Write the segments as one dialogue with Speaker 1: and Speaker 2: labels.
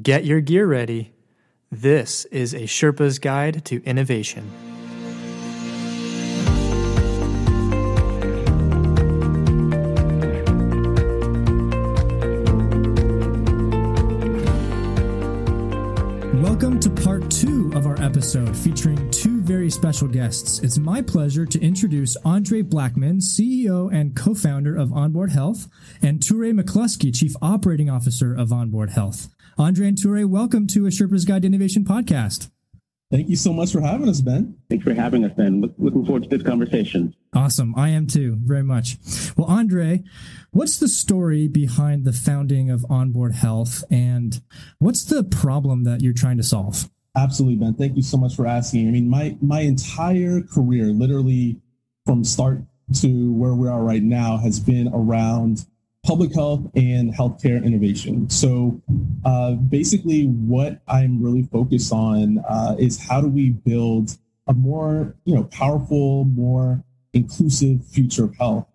Speaker 1: Get your gear ready. This is a Sherpa's Guide to Innovation.
Speaker 2: Welcome to part two of our episode featuring two very special guests. It's my pleasure to introduce Andre Blackman, CEO and co founder of Onboard Health, and Toure McCluskey, Chief Operating Officer of Onboard Health. Andre and Toure, welcome to a Sherpa's Guide to Innovation podcast.
Speaker 3: Thank you so much for having us, Ben.
Speaker 4: Thanks for having us, Ben. Looking forward to this conversation.
Speaker 2: Awesome. I am too, very much. Well, Andre, what's the story behind the founding of Onboard Health and what's the problem that you're trying to solve?
Speaker 3: Absolutely, Ben. Thank you so much for asking. I mean, my my entire career, literally from start to where we are right now, has been around public health and healthcare innovation. So uh, basically, what I'm really focused on uh, is how do we build a more you know powerful, more inclusive future of health.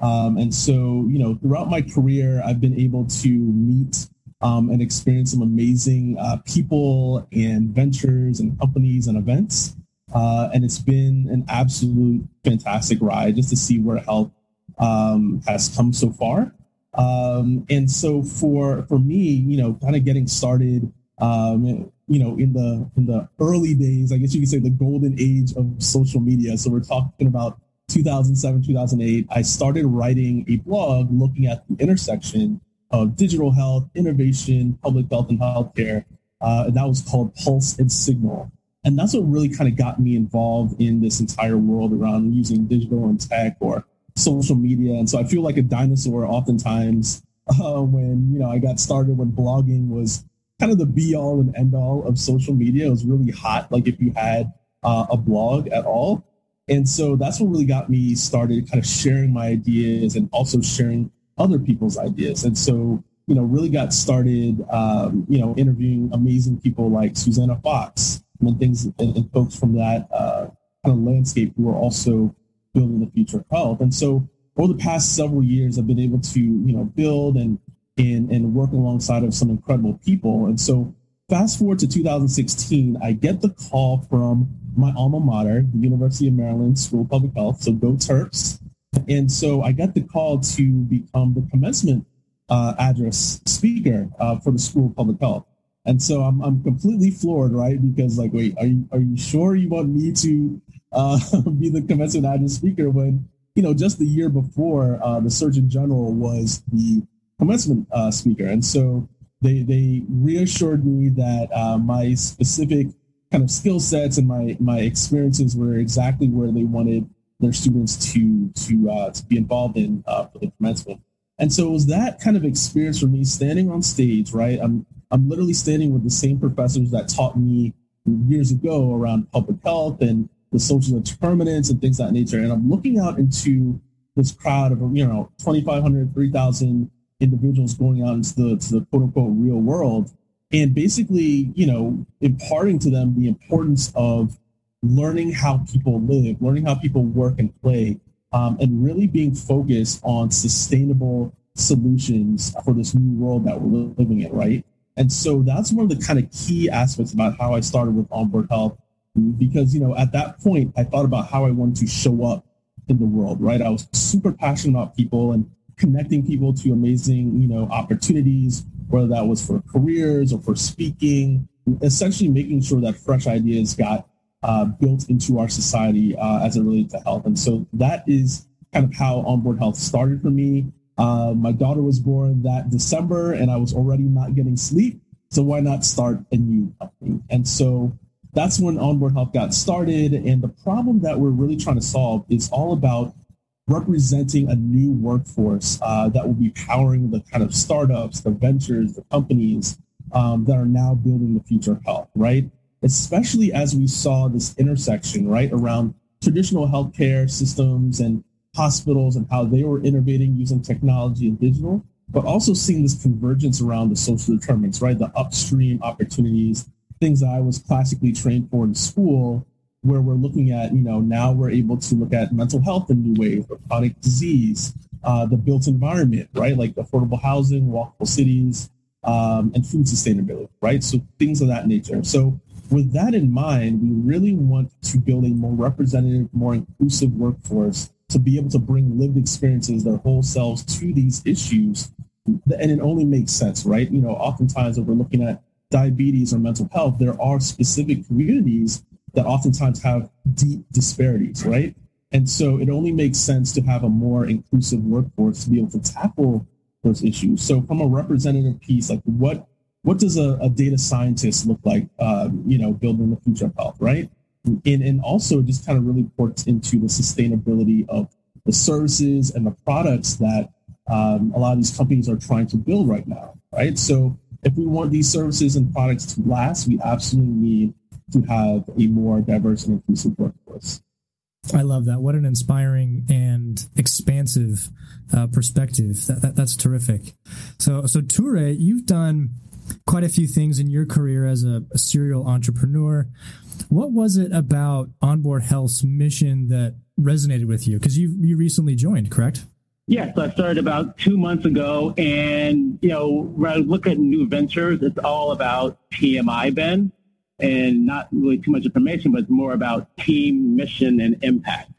Speaker 3: Um, and so, you know, throughout my career, I've been able to meet um, and experience some amazing uh, people and ventures and companies and events. Uh, and it's been an absolute fantastic ride just to see where health um, has come so far. Um, and so for for me, you know, kind of getting started, um, you know, in the in the early days, I guess you could say the golden age of social media. So we're talking about 2007, 2008. I started writing a blog looking at the intersection of digital health, innovation, public health, and healthcare. Uh, and that was called Pulse and Signal. And that's what really kind of got me involved in this entire world around using digital and tech or social media. And so I feel like a dinosaur oftentimes uh, when, you know, I got started when blogging was kind of the be all and end all of social media. It was really hot, like if you had uh, a blog at all. And so that's what really got me started kind of sharing my ideas and also sharing other people's ideas. And so, you know, really got started, um, you know, interviewing amazing people like Susannah Fox and things and, and folks from that uh, kind of landscape who are also building the future of health. And so over the past several years, I've been able to, you know, build and and, and work alongside of some incredible people. And so fast forward to 2016, I get the call from my alma mater, the University of Maryland School of Public Health. So go Terps. And so I got the call to become the commencement uh, address speaker uh, for the School of Public Health. And so I'm, I'm completely floored, right? Because like, wait, are you, are you sure you want me to uh, be the commencement address speaker when, you know, just the year before uh, the Surgeon General was the commencement uh, speaker. And so they, they reassured me that uh, my specific kind of skill sets and my, my experiences were exactly where they wanted their students to, to, uh, to be involved in uh, for the commencement. And so it was that kind of experience for me standing on stage, right? I'm, I'm literally standing with the same professors that taught me years ago around public health and the social determinants and things of that nature. And I'm looking out into this crowd of, you know, 2,500, 3,000 individuals going out into the, to the quote unquote real world and basically, you know, imparting to them the importance of learning how people live, learning how people work and play, um, and really being focused on sustainable solutions for this new world that we're living in, right? And so that's one of the kind of key aspects about how I started with Onboard Health because you know at that point i thought about how i wanted to show up in the world right? I was super passionate about people and connecting people to amazing you know opportunities whether that was for careers or for speaking essentially making sure that fresh ideas got uh, built into our society uh, as it relates to health. And so that is kind of how onboard health started for me. Uh, my daughter was born that december and i was already not getting sleep. So why not start a new company? And so that's when Onboard Health got started. And the problem that we're really trying to solve is all about representing a new workforce uh, that will be powering the kind of startups, the ventures, the companies um, that are now building the future of health, right? Especially as we saw this intersection, right, around traditional healthcare systems and hospitals and how they were innovating using technology and digital, but also seeing this convergence around the social determinants, right? The upstream opportunities things that I was classically trained for in school, where we're looking at, you know, now we're able to look at mental health in new ways, or chronic disease, uh, the built environment, right? Like affordable housing, walkable cities, um, and food sustainability, right? So things of that nature. So with that in mind, we really want to build a more representative, more inclusive workforce to be able to bring lived experiences, their whole selves to these issues. And it only makes sense, right? You know, oftentimes when we're looking at diabetes or mental health, there are specific communities that oftentimes have deep disparities, right? And so it only makes sense to have a more inclusive workforce to be able to tackle those issues. So from a representative piece, like what what does a, a data scientist look like? Um, you know, building the future of health, right? And and also just kind of really ports into the sustainability of the services and the products that um, a lot of these companies are trying to build right now, right? So if we want these services and products to last, we absolutely need to have a more diverse and inclusive workforce.
Speaker 2: I love that. What an inspiring and expansive uh, perspective. That, that, that's terrific. So, so Toure, you've done quite a few things in your career as a, a serial entrepreneur. What was it about Onboard Health's mission that resonated with you? Because you you recently joined, correct?
Speaker 4: Yes, I started about two months ago, and you know, when I look at new ventures, it's all about TMI, Ben and not really too much information, but it's more about team mission and impact.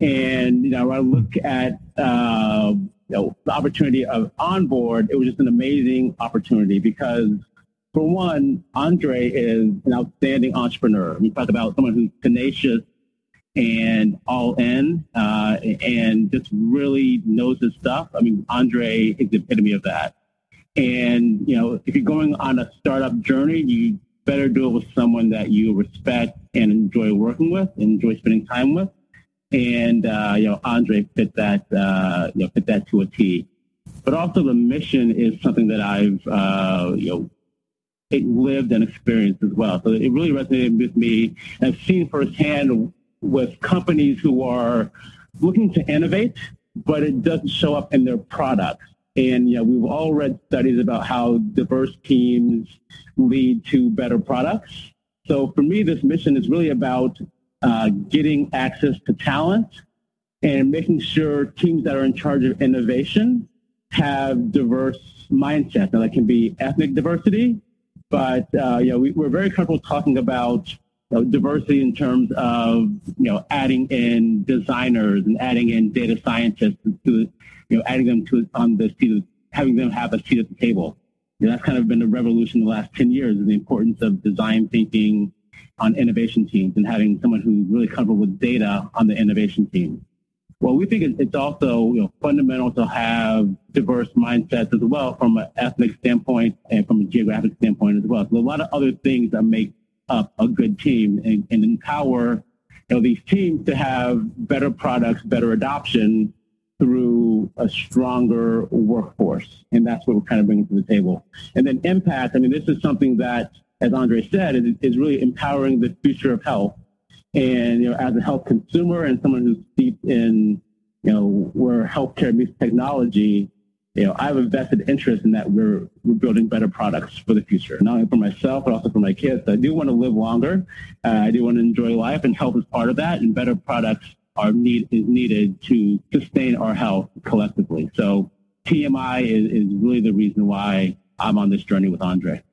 Speaker 4: And you know, when I look at uh, you know the opportunity of onboard, it was just an amazing opportunity because, for one, Andre is an outstanding entrepreneur. We talk about someone who's tenacious and all in, uh, and just really knows his stuff. I mean, Andre is the epitome of that. And you know, if you're going on a startup journey, you better do it with someone that you respect and enjoy working with, enjoy spending time with. And uh, you know, Andre fit that uh, you know fit that to a T. But also the mission is something that I've uh, you know lived and experienced as well. So it really resonated with me. And I've seen firsthand with companies who are looking to innovate, but it doesn't show up in their products. And know, we've all read studies about how diverse teams lead to better products. So for me, this mission is really about uh, getting access to talent and making sure teams that are in charge of innovation have diverse mindsets. Now that can be ethnic diversity, but uh, we, are very comfortable talking about know, diversity in terms of you know adding in designers and adding in data scientists to you know, adding them to on the seat, having them have a seat at the table. That's kind of been the revolution in the last 10 years, the importance of design thinking on innovation teams and having someone who's really comfortable with data on the innovation team. Well, we think it's also you know, fundamental to have diverse mindsets as well from an ethnic standpoint and from a geographic standpoint as well. So a lot of other things that make up a good team and, and empower you know, these teams to have better products, better adoption, through a stronger workforce. And that's what we're kind of bringing to the table. And then impact, I mean, this is something that, as Andre said, is, is really empowering the future of health. And, you know, as a health consumer and someone who's steeped in, you know, where healthcare meets technology, you know, I have a vested interest in that we're, we're building better products for the future, not only for myself, but also for my kids. I do want to live longer. Uh, I do want to enjoy life and health is part of that and better products are need needed to sustain our health collectively. So TMI is, is really the reason why I'm on this journey with Andre.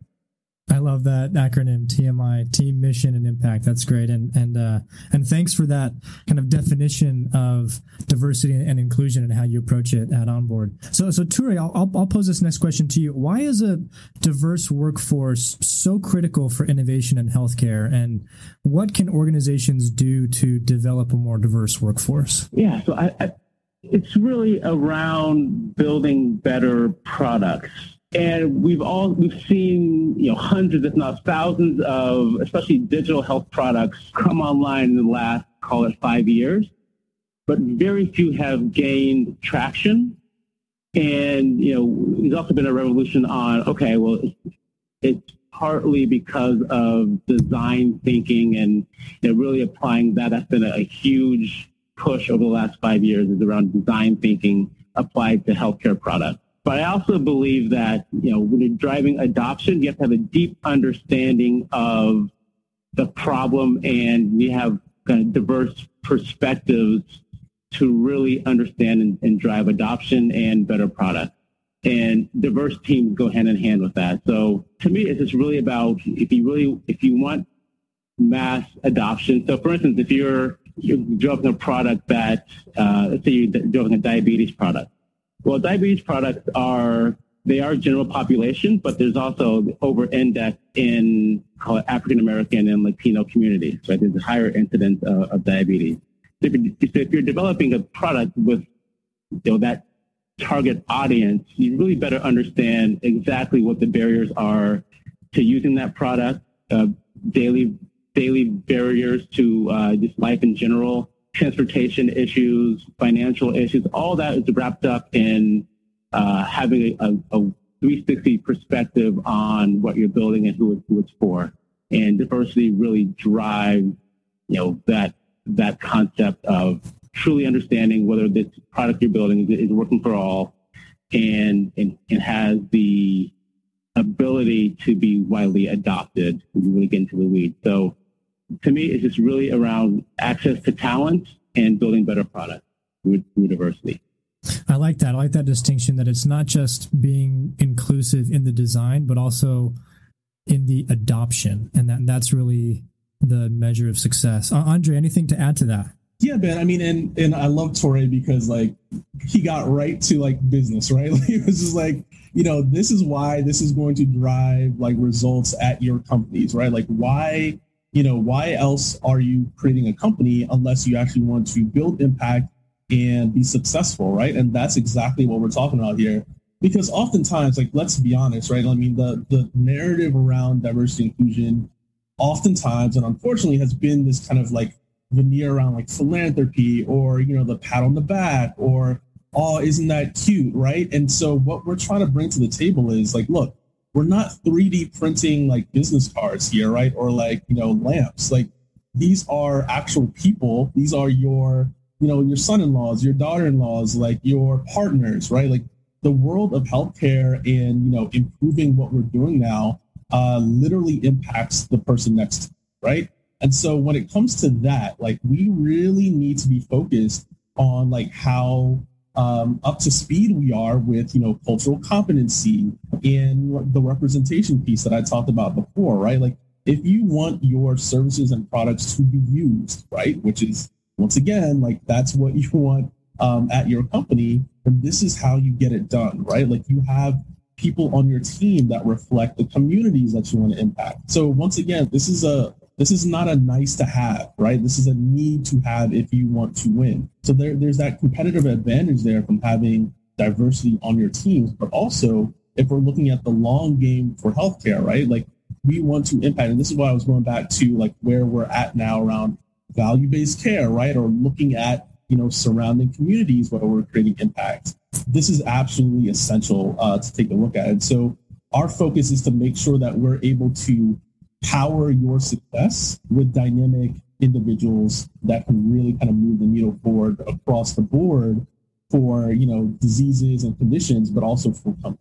Speaker 2: I love that acronym TMI, team mission and impact. That's great. And, and, uh, and thanks for that kind of definition of diversity and inclusion and how you approach it at Onboard. So, so Toure, I'll, I'll, I'll pose this next question to you. Why is a diverse workforce so critical for innovation in healthcare? And what can organizations do to develop a more diverse workforce?
Speaker 4: Yeah. So I, I it's really around building better products and we've all we've seen you know hundreds, if not thousands, of especially digital health products come online in the last call it five years, but very few have gained traction. And you know, there's also been a revolution on okay, well, it's, partly because of design thinking and you know, really applying that. That's been a, a huge push over the last five years is around design thinking applied to healthcare products. But I also believe that, you know, when you're driving adoption, you have to have a deep understanding of the problem and you have kind of diverse perspectives to really understand and, and drive adoption and better product. and diverse teams go hand in hand with that. So to me, it's just really about if you really if you want mass adoption. So for instance, if you're you're developing a product that uh, let's say you're developing a diabetes product. Well, diabetes products are they are general population, but there's also over index in African American and Latino communities. Right, there's a higher incidence of, of diabetes. So if, you're, so if you're developing a product with you know that target audience, you really better understand exactly what the barriers are to using that product, uh, daily daily barriers to uh, just life in general, transportation issues, financial issues. All that is wrapped up in uh, having a, a, 360 perspective on what you're building and who, it, who it's for. And diversity really drives, you know, that that concept of truly understanding whether this product you're building is, is working for all and, and, and has the ability to be widely adopted when you really get into the weeds. So to me, it's just really around access to talent and building better products through, through diversity.
Speaker 2: I like that. I like that distinction that it's not just being inclusive in the design, but also in the adoption. And that that's really the measure of success. Uh, Andre, anything to add to that?
Speaker 3: Yeah, Ben. I mean, and and I love Toure because like he got right to like business, right? Like it was just like, you know, this is why this is going to drive like results at your companies, right? Like why, you know, why else are you creating a company unless you actually want to build impact and be successful, right? And that's exactly what we're talking about here. Because oftentimes, like let's be honest, right? I mean, the the narrative around diversity inclusion oftentimes and unfortunately has been this kind of like veneer around like philanthropy or you know the pat on the back or oh isn't that cute right and so what we're trying to bring to the table is like look we're not 3d printing like business cards here right? Or like you know lamps. Like these are actual people. These are your you know your son-in-laws your daughter-in-laws like your partners right? Like the world of healthcare and you know improving what we're doing now uh, literally impacts the person next right? And so when it comes to that, like we really need to be focused on like how um, up to speed we are with you know cultural competency and the representation piece that I talked about before, right? Like if you want your services and products to be used, right, which is once again like that's what you want um, at your company, and this is how you get it done, right? Like you have people on your team that reflect the communities that you want to impact. So once again, this is a this is not a nice to have, right? This is a need to have if you want to win. So there, there's that competitive advantage there from having diversity on your teams, but also if we're looking at the long game for healthcare, right? Like we want to impact, and this is why I was going back to like where we're at now around value-based care, right? Or looking at you know surrounding communities where we're creating impact. This is absolutely essential uh, to take a look at. And so our focus is to make sure that we're able to power your success with dynamic individuals that can really kind of move the needle forward across the board for you know diseases and conditions, but also for companies.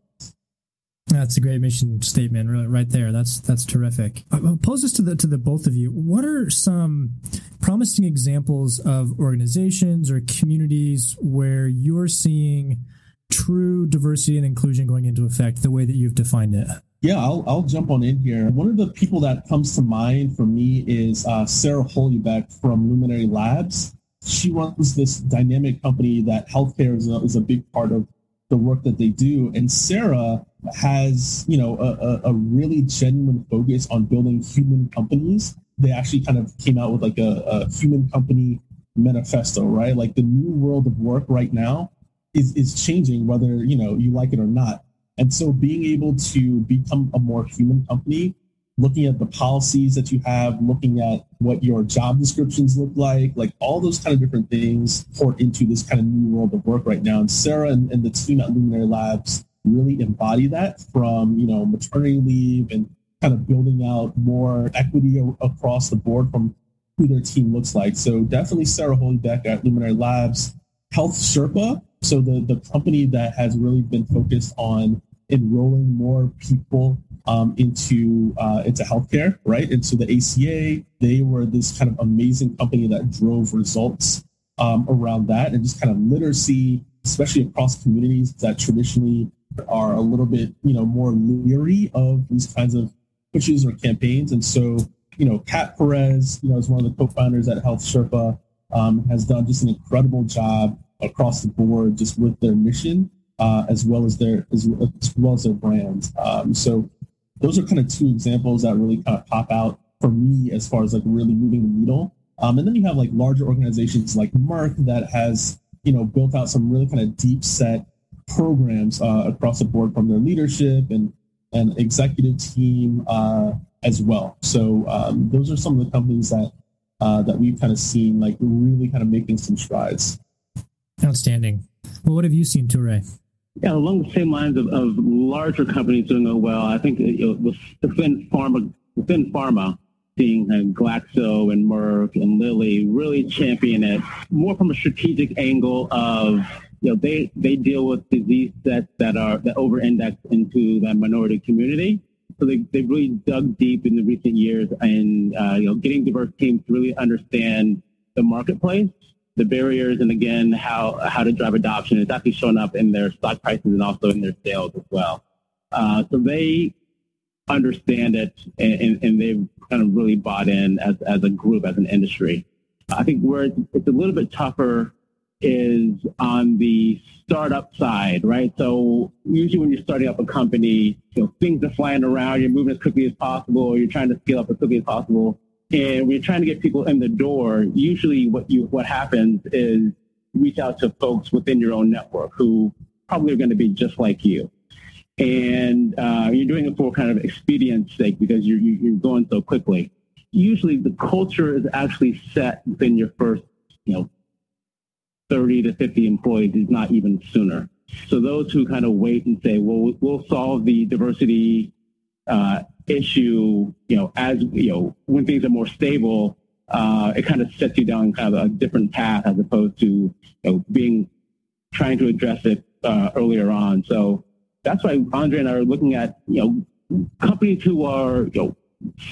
Speaker 2: That's a great mission statement, right there. That's that's terrific. I'll pose this to the to the both of you. What are some promising examples of organizations or communities where you're seeing true diversity and inclusion going into effect the way that you've defined it?
Speaker 3: Yeah, I'll, I'll jump on in here. One of the people that comes to mind for me is uh, Sarah Holoubek from Luminary Labs. She runs this dynamic company that healthcare is a, is a big part of the work that they do. And Sarah has, you know, a, a, really genuine focus on building human companies. They actually kind of came out with like a, a human company manifesto, right? Like the new world of work right now is, is changing, whether, you know, you like it or not and so being able to become a more human company, looking at the policies that you have, looking at what your job descriptions look like, like all those kind of different things port into this kind of new world of work right now. And Sarah and, and the team at Luminary Labs really embody that from, you know, maternity leave and kind of building out more equity across the board from who their team looks like. So definitely Sarah Holoubek at Luminary Labs. Health Sherpa so the, the company that has really been focused on enrolling more people um, into uh, into healthcare, right? And so the ACA, they were this kind of amazing company that drove results um, around that and just kind of literacy, especially across communities that traditionally are a little bit, you know, more leery of these kinds of pushes or campaigns. And so, you know, Kat Perez, you know, is one of the co-founders at Health Sherpa, um, has done just an incredible job across the board, just with their mission uh, as well as their as, as well as their brand. Um, so those are kind of two examples that really kind of pop out for me as far as like really moving the needle. Um, and then you have like larger organizations like Merck that has you know built out some really kind of deep set programs uh, across the board from their leadership and and executive team uh, as well. So um, those are some of the companies that uh, that we've kind of seen like really kind of making some strides.
Speaker 2: Outstanding. Well, what have you seen, Toure?
Speaker 4: Yeah, along the same lines of, of larger companies doing well, I think you know, within pharma, within pharma, seeing uh, Glaxo and Merck and Lilly really champion it more from a strategic angle of you know they they deal with disease sets that are that over index into that minority community. So they they really dug deep in the recent years and uh, you know getting diverse teams to really understand the marketplace, the barriers, and again how how to drive adoption. It's actually showing up in their stock prices and also in their sales as well. Uh, so they understand it and, and, and, they've kind of really bought in as, as a group, as an industry. I think where it's, it's a little bit tougher is on the startup side, right? So usually when you're starting up a company, you know, things are flying around, you're moving as quickly as possible, or you're trying to scale up as quickly as possible. And when you're trying to get people in the door, usually what you what happens is reach out to folks within your own network who probably are going to be just like you and uh, you're doing it for kind of expedience sake because you're, you're going so quickly. Usually the culture is actually set within your first, you know, 30 to 50 employees, is not even sooner. So those who kind of wait and say, well, we'll solve the diversity uh, issue, you know, as, you know, when things are more stable, uh, it kind of sets you down kind of a different path as opposed to, you know, being, trying to address it uh, earlier on. So that's why Andre and I are looking at, you know, companies who are, you know,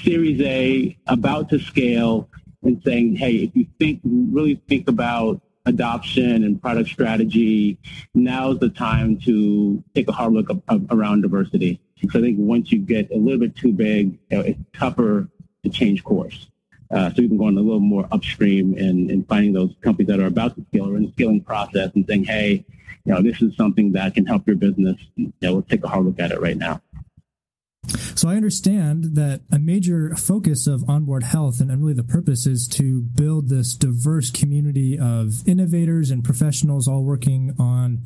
Speaker 4: Series A, about to scale, and saying, hey, if you think, really think about adoption and product strategy, now's the time to take a hard look of, of, around diversity. Because I think once you get a little bit too big, you know, it's tougher to change course. Uh, so you can go on a little more upstream and, and finding those companies that are about to scale or in the scaling process and saying, hey, you know, this is something that can help your business. You know, we'll take a hard look at it right now.
Speaker 2: So I understand that a major focus of onboard health and really the purpose is to build this diverse community of innovators and professionals all working on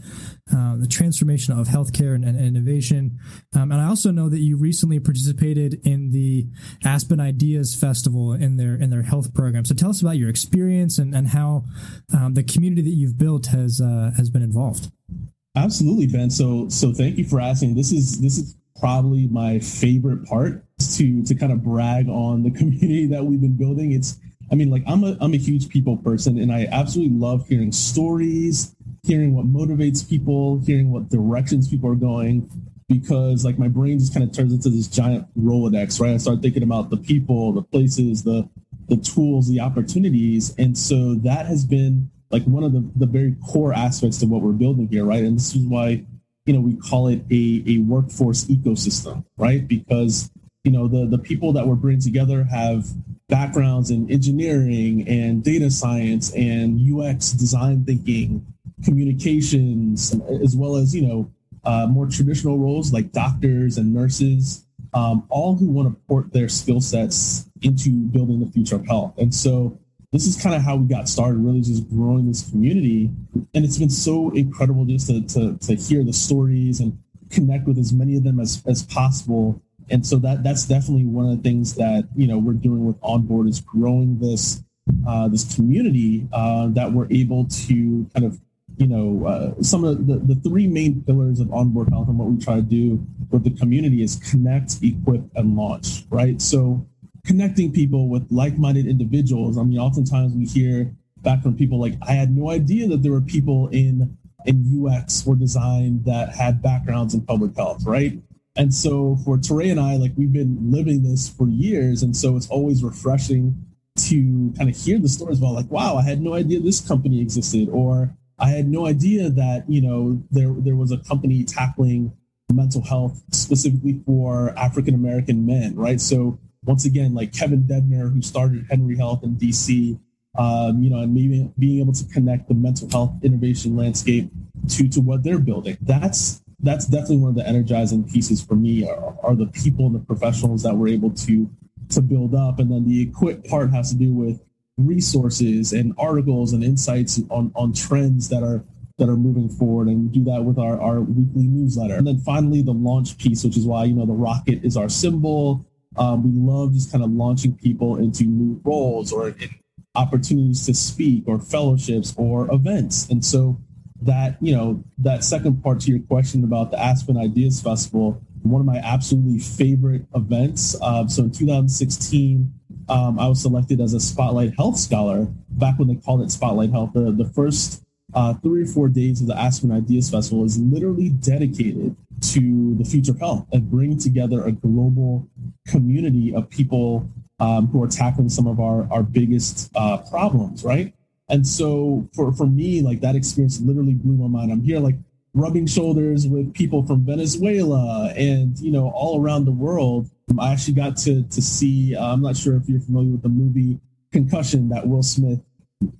Speaker 2: uh, the transformation of healthcare and, and innovation. Um, and I also know that you recently participated in the Aspen Ideas Festival in their in their health program. So tell us about your experience and, and how um, the community that you've built has uh, has been involved.
Speaker 3: Absolutely, Ben. So so thank you for asking. This is this is probably my favorite part to to kind of brag on the community that we've been building. It's I mean, like I'm a I'm a huge people person and I absolutely love hearing stories, hearing what motivates people, hearing what directions people are going. Because like my brain just kind of turns into this giant Rolodex, right? I start thinking about the people, the places, the the tools, the opportunities. And so that has been like one of the, the very core aspects of what we're building here, right? And this is why you know, we call it a, a workforce ecosystem, right? Because, you know, the, the people that we're bringing together have backgrounds in engineering and data science and UX design thinking, communications, as well as, you know, uh, more traditional roles like doctors and nurses, um, all who want to port their skill sets into building the future of health. And so this is kind of how we got started, really just growing this community. And it's been so incredible just to, to, to hear the stories and connect with as many of them as, as possible. And so that that's definitely one of the things that, you know, we're doing with Onboard is growing this uh, this community uh, that we're able to kind of, you know, uh, some of the, the three main pillars of Onboard Health and what we try to do with the community is connect, equip, and launch, right? So connecting people with like-minded individuals. I mean, oftentimes we hear back from people like, I had no idea that there were people in in UX or design that had backgrounds in public health, right? And so for Toure and I, like we've been living this for years, and so it's always refreshing to kind of hear the stories about like, wow, I had no idea this company existed, or I had no idea that you know there there was a company tackling mental health specifically for African American men, right? So once again, like Kevin Dedner, who started Henry Health in DC, um, you know, and maybe being able to connect the mental health innovation landscape to to what they're building. That's that's definitely one of the energizing pieces for me are, are the people and the professionals that we're able to to build up, and then the equip part has to do with resources and articles and insights on on trends that are that are moving forward. And do that with our, our weekly newsletter. And then finally the launch piece which is why you know the rocket is our symbol um, we love just kind of launching people into new roles or opportunities to speak or fellowships or events and so that you know that second part to your question about the aspen ideas festival one of my absolutely favorite events uh, so in 2016 um, I was selected as a Spotlight Health Scholar back when they called it Spotlight Health. The, the first uh, three or four days of the Aspen Ideas Festival is literally dedicated to the future of health and bring together a global community of people um, who are tackling some of our, our biggest uh, problems, right? And so for, for me, like that experience literally blew my mind. I'm here like rubbing shoulders with people from Venezuela and, you know, all around the world I actually got to to see. Uh, I'm not sure if you're familiar with the movie Concussion that Will Smith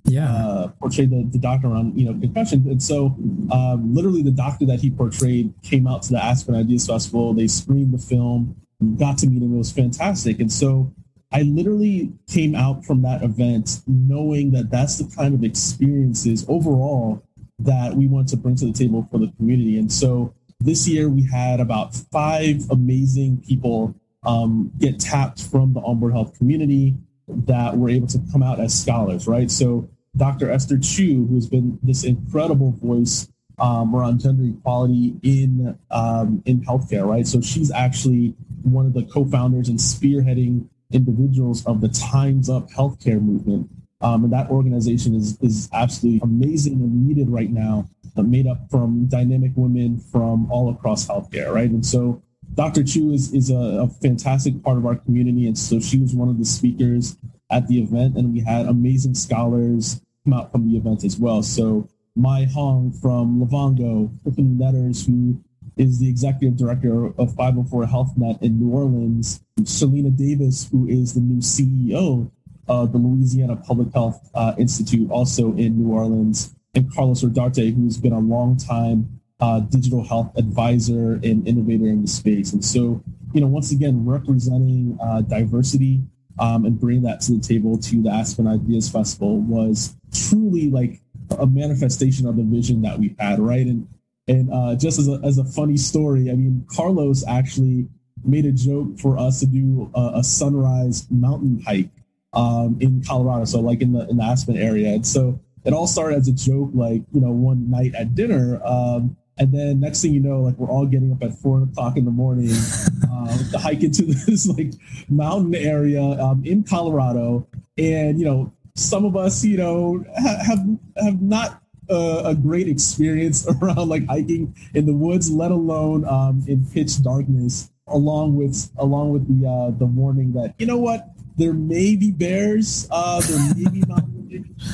Speaker 2: yeah.
Speaker 3: Uh, portrayed the, the doctor on you know concussion and so um, literally the doctor that he portrayed came out to the aspen ideas festival. They screened the film got to meet him. It was fantastic. And so i literally came out from that event knowing that that's the kind of experiences overall that we want to bring to the table for the community. And so this year we had about five amazing people um, get tapped from the onboard health community that were able to come out as scholars, right? So Dr. Esther Choo, who's been this incredible voice um, around gender equality in um, in healthcare, right? So she's actually one of the co-founders and spearheading individuals of the Times Up healthcare movement, um, and that organization is is absolutely amazing and needed right now, made up from dynamic women from all across healthcare, right? And so Dr. Choo is, is a, a, fantastic part of our community. And so she was one of the speakers at the event. And we had amazing scholars come out from the event as well. So Mai Hong from Livongo, Tiffany Netters, who is the executive director of 504 HealthNet in New Orleans, Shelina Davis, who is the new CEO of the Louisiana Public Health uh, Institute, also in New Orleans, and Carlos Rodarte, who's been a long time uh, digital health advisor and innovator in the space. And so, you know, once again, representing uh, diversity um, and bringing that to the table to the Aspen Ideas Festival was truly like a manifestation of the vision that we had, right? And and uh, just as a, as a funny story, I mean, Carlos actually made a joke for us to do a, a sunrise mountain hike um, in Colorado, so like in the in the Aspen area. And so it all started as a joke, like you know, one night at dinner. Um, and then next thing you know, like we're all getting up at four o'clock in the morning uh, to hike into this like mountain area um, in Colorado. And you know, some of us, you know, ha- have have not uh, a great experience around like hiking in the woods, let alone um, in pitch darkness. Along with along with the uh, the warning that you know what there may be bears, uh, there may be not,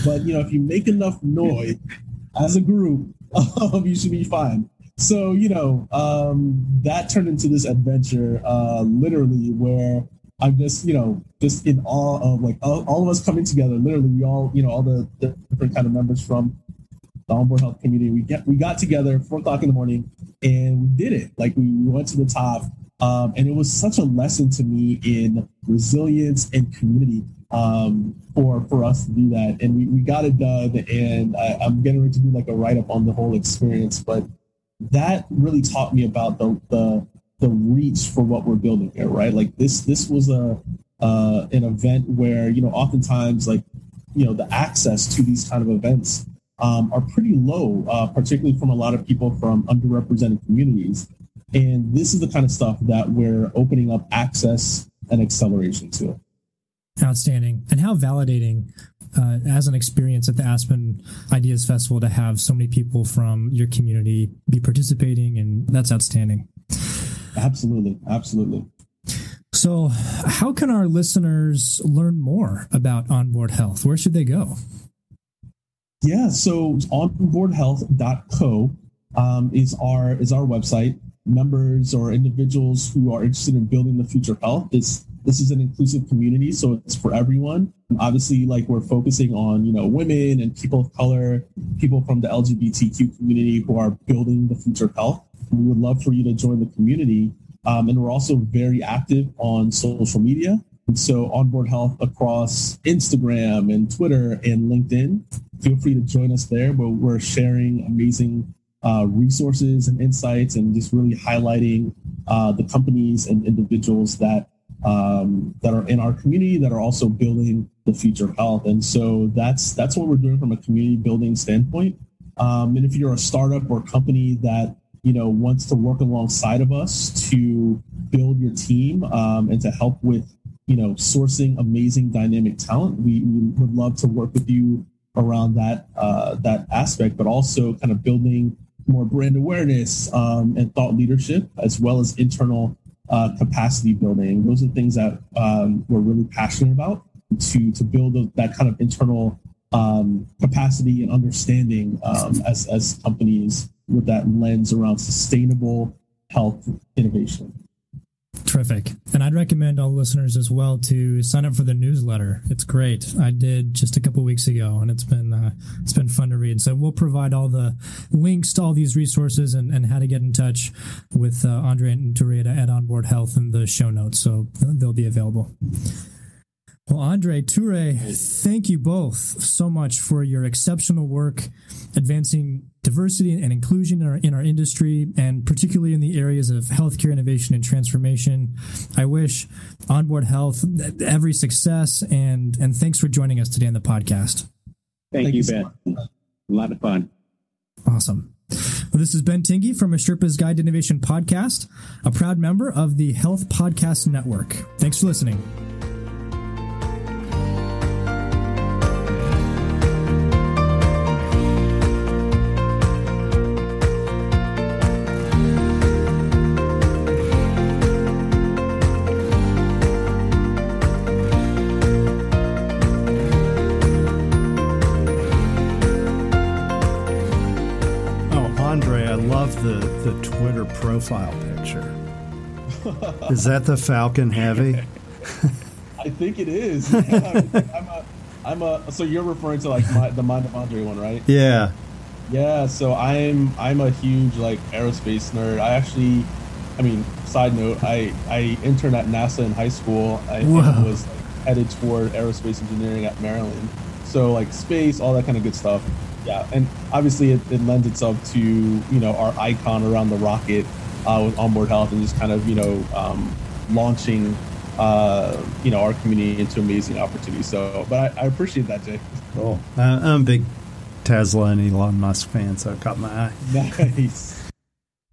Speaker 3: but you know if you make enough noise as a group, um, you should be fine. So, you know, um, that turned into this adventure, uh, literally, where I'm just, you know, just in awe of like all, all, of us coming together. Literally, we all, you know, all the, the different kind of members from the onboard health community. We get we got together four o'clock in the morning and we did it. Like we went to the top, um, and it was such a lesson to me in resilience and community um, for for us to do that. And we, we got it done. And I, am getting ready to do like a write up on the whole experience. But that really taught me about the the the reach for what we're building here, right? Like this this was a uh, an event where you know oftentimes like you know the access to these kind of events um, are pretty low, uh, particularly from a lot of people from underrepresented communities. And this is the kind of stuff that we're opening up access and acceleration to.
Speaker 2: Outstanding. And how validating uh, as an experience at the Aspen Ideas Festival to have so many people from your community be participating, and that's outstanding.
Speaker 3: Absolutely. Absolutely.
Speaker 2: So, how can our listeners learn more about onboard health? Where should they go?
Speaker 3: Yeah, so onboardhealth.co um, is our is our website. members or individuals who are interested in building the future health. This this is an inclusive community, so it's for everyone. Obviously, like we're focusing on you know women and people of color, people from the LGBTQ community who are building the future of health. We would love for you to join the community, um, and we're also very active on social media. And so, Onboard Health across Instagram and Twitter and LinkedIn. Feel free to join us there, where we're sharing amazing uh, resources and insights and just really highlighting uh, the companies and individuals that um, that are in our community that are also building the future of health. And so that's that's what we're doing from a community building standpoint. Um, and if you're a startup or company that you know wants to work alongside of us to build your team um, and to help with you know sourcing amazing dynamic talent, we, we would love to work with you around that uh, that aspect, but also kind of building more brand awareness um, and thought leadership, as well as internal uh, capacity building. Those are things that um, we're really passionate about to to build that kind of internal um, capacity and understanding um, as as companies with that lens around sustainable health innovation.
Speaker 2: Terrific. And I'd recommend all listeners as well to sign up for the newsletter. It's great. I did just a couple weeks ago, and it's been uh, it's been fun to read. So we'll provide all the links to all these resources and, and how to get in touch with uh, Andre and Tureta at Onboard Health in the show notes. So they'll be available. Well, Andre, Toure, thank you both so much for your exceptional work advancing diversity and inclusion in our, in our industry, and particularly in the areas of healthcare innovation and transformation. I wish Onboard Health every success, and, and thanks for joining us today on the podcast.
Speaker 4: Thank, thank you, Ben. So a lot of fun.
Speaker 2: Awesome. Well, this is Ben Tingey from a Sherpa's Guide to Innovation podcast, a proud member of the Health Podcast Network. Thanks for listening.
Speaker 5: Profile picture. is that the Falcon Heavy?
Speaker 3: I think it is. Yeah, I'm, a, I'm a. So you're referring to like my, the Mind of Andre one, right?
Speaker 5: Yeah.
Speaker 3: Yeah. So I'm I'm a huge like aerospace nerd. I actually, I mean, side note, I I interned at NASA in high school. I was like, headed toward aerospace engineering at Maryland. So like space, all that kind of good stuff yeah, and obviously it, it, lends itself to you know our icon around the rocket uh, with onboard health and just kind of you know um, launching uh, you know our community into amazing opportunities. So, but I, I appreciate that, Jay.
Speaker 5: Cool. Uh, I'm a big Tesla and Elon Musk fan, so it caught my eye.
Speaker 3: Nice.